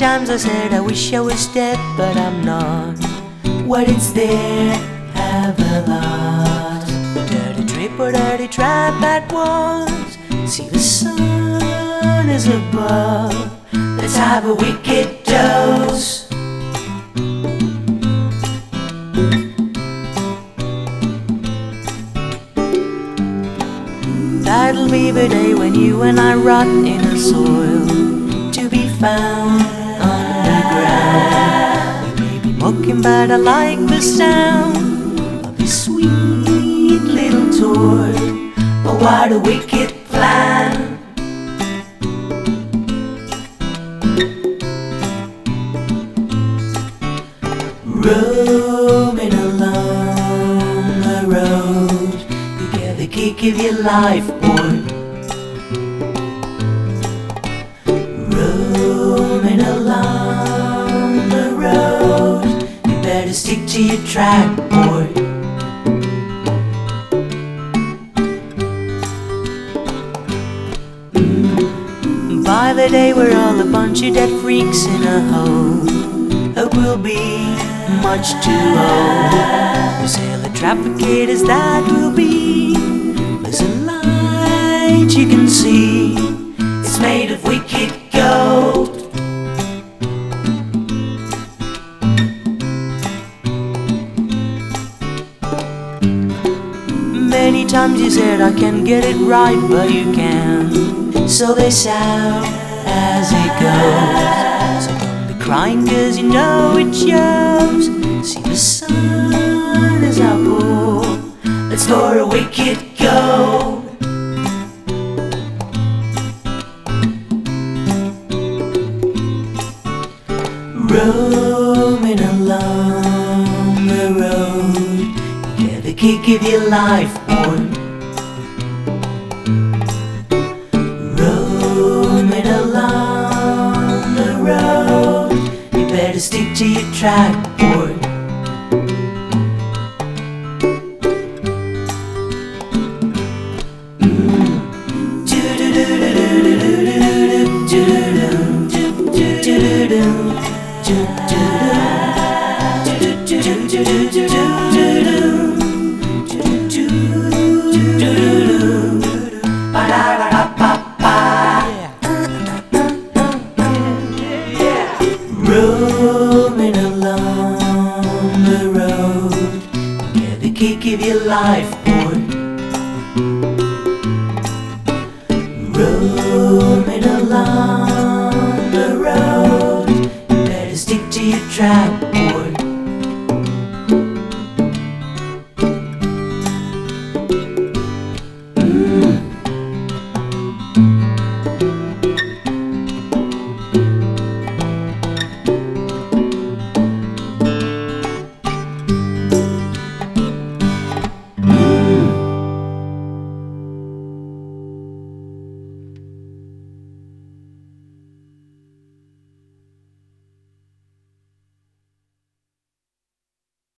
Times I said I wish I was dead, but I'm not. What it's there, have a lot. Dirty trip or dirty trap that was. See the sun is above. Let's have a wicked dose. That'll be the day when you and I rot in the soil to be found underground. We may be mocking, but I like the sound of this sweet little toy. Oh, what a wicked plan! Roaming along the road, you get the kick of your life, boy. Roaming along better stick to your track, boy. Mm. By the day we're all a bunch of dead freaks in a hole. We'll be much too old. The sailor traffickers that will be. There's a light you can see. Many times you said I can get it right, but you can. So they sound as it goes. So don't be crying cause you know it shows. See the sun is our. Let's score a wicked goal. Roaming kick of your life, boy. Roaming along the road, you better stick to your track, boy. Get the kick life, boy. Roaming along the road, you better stick to your track,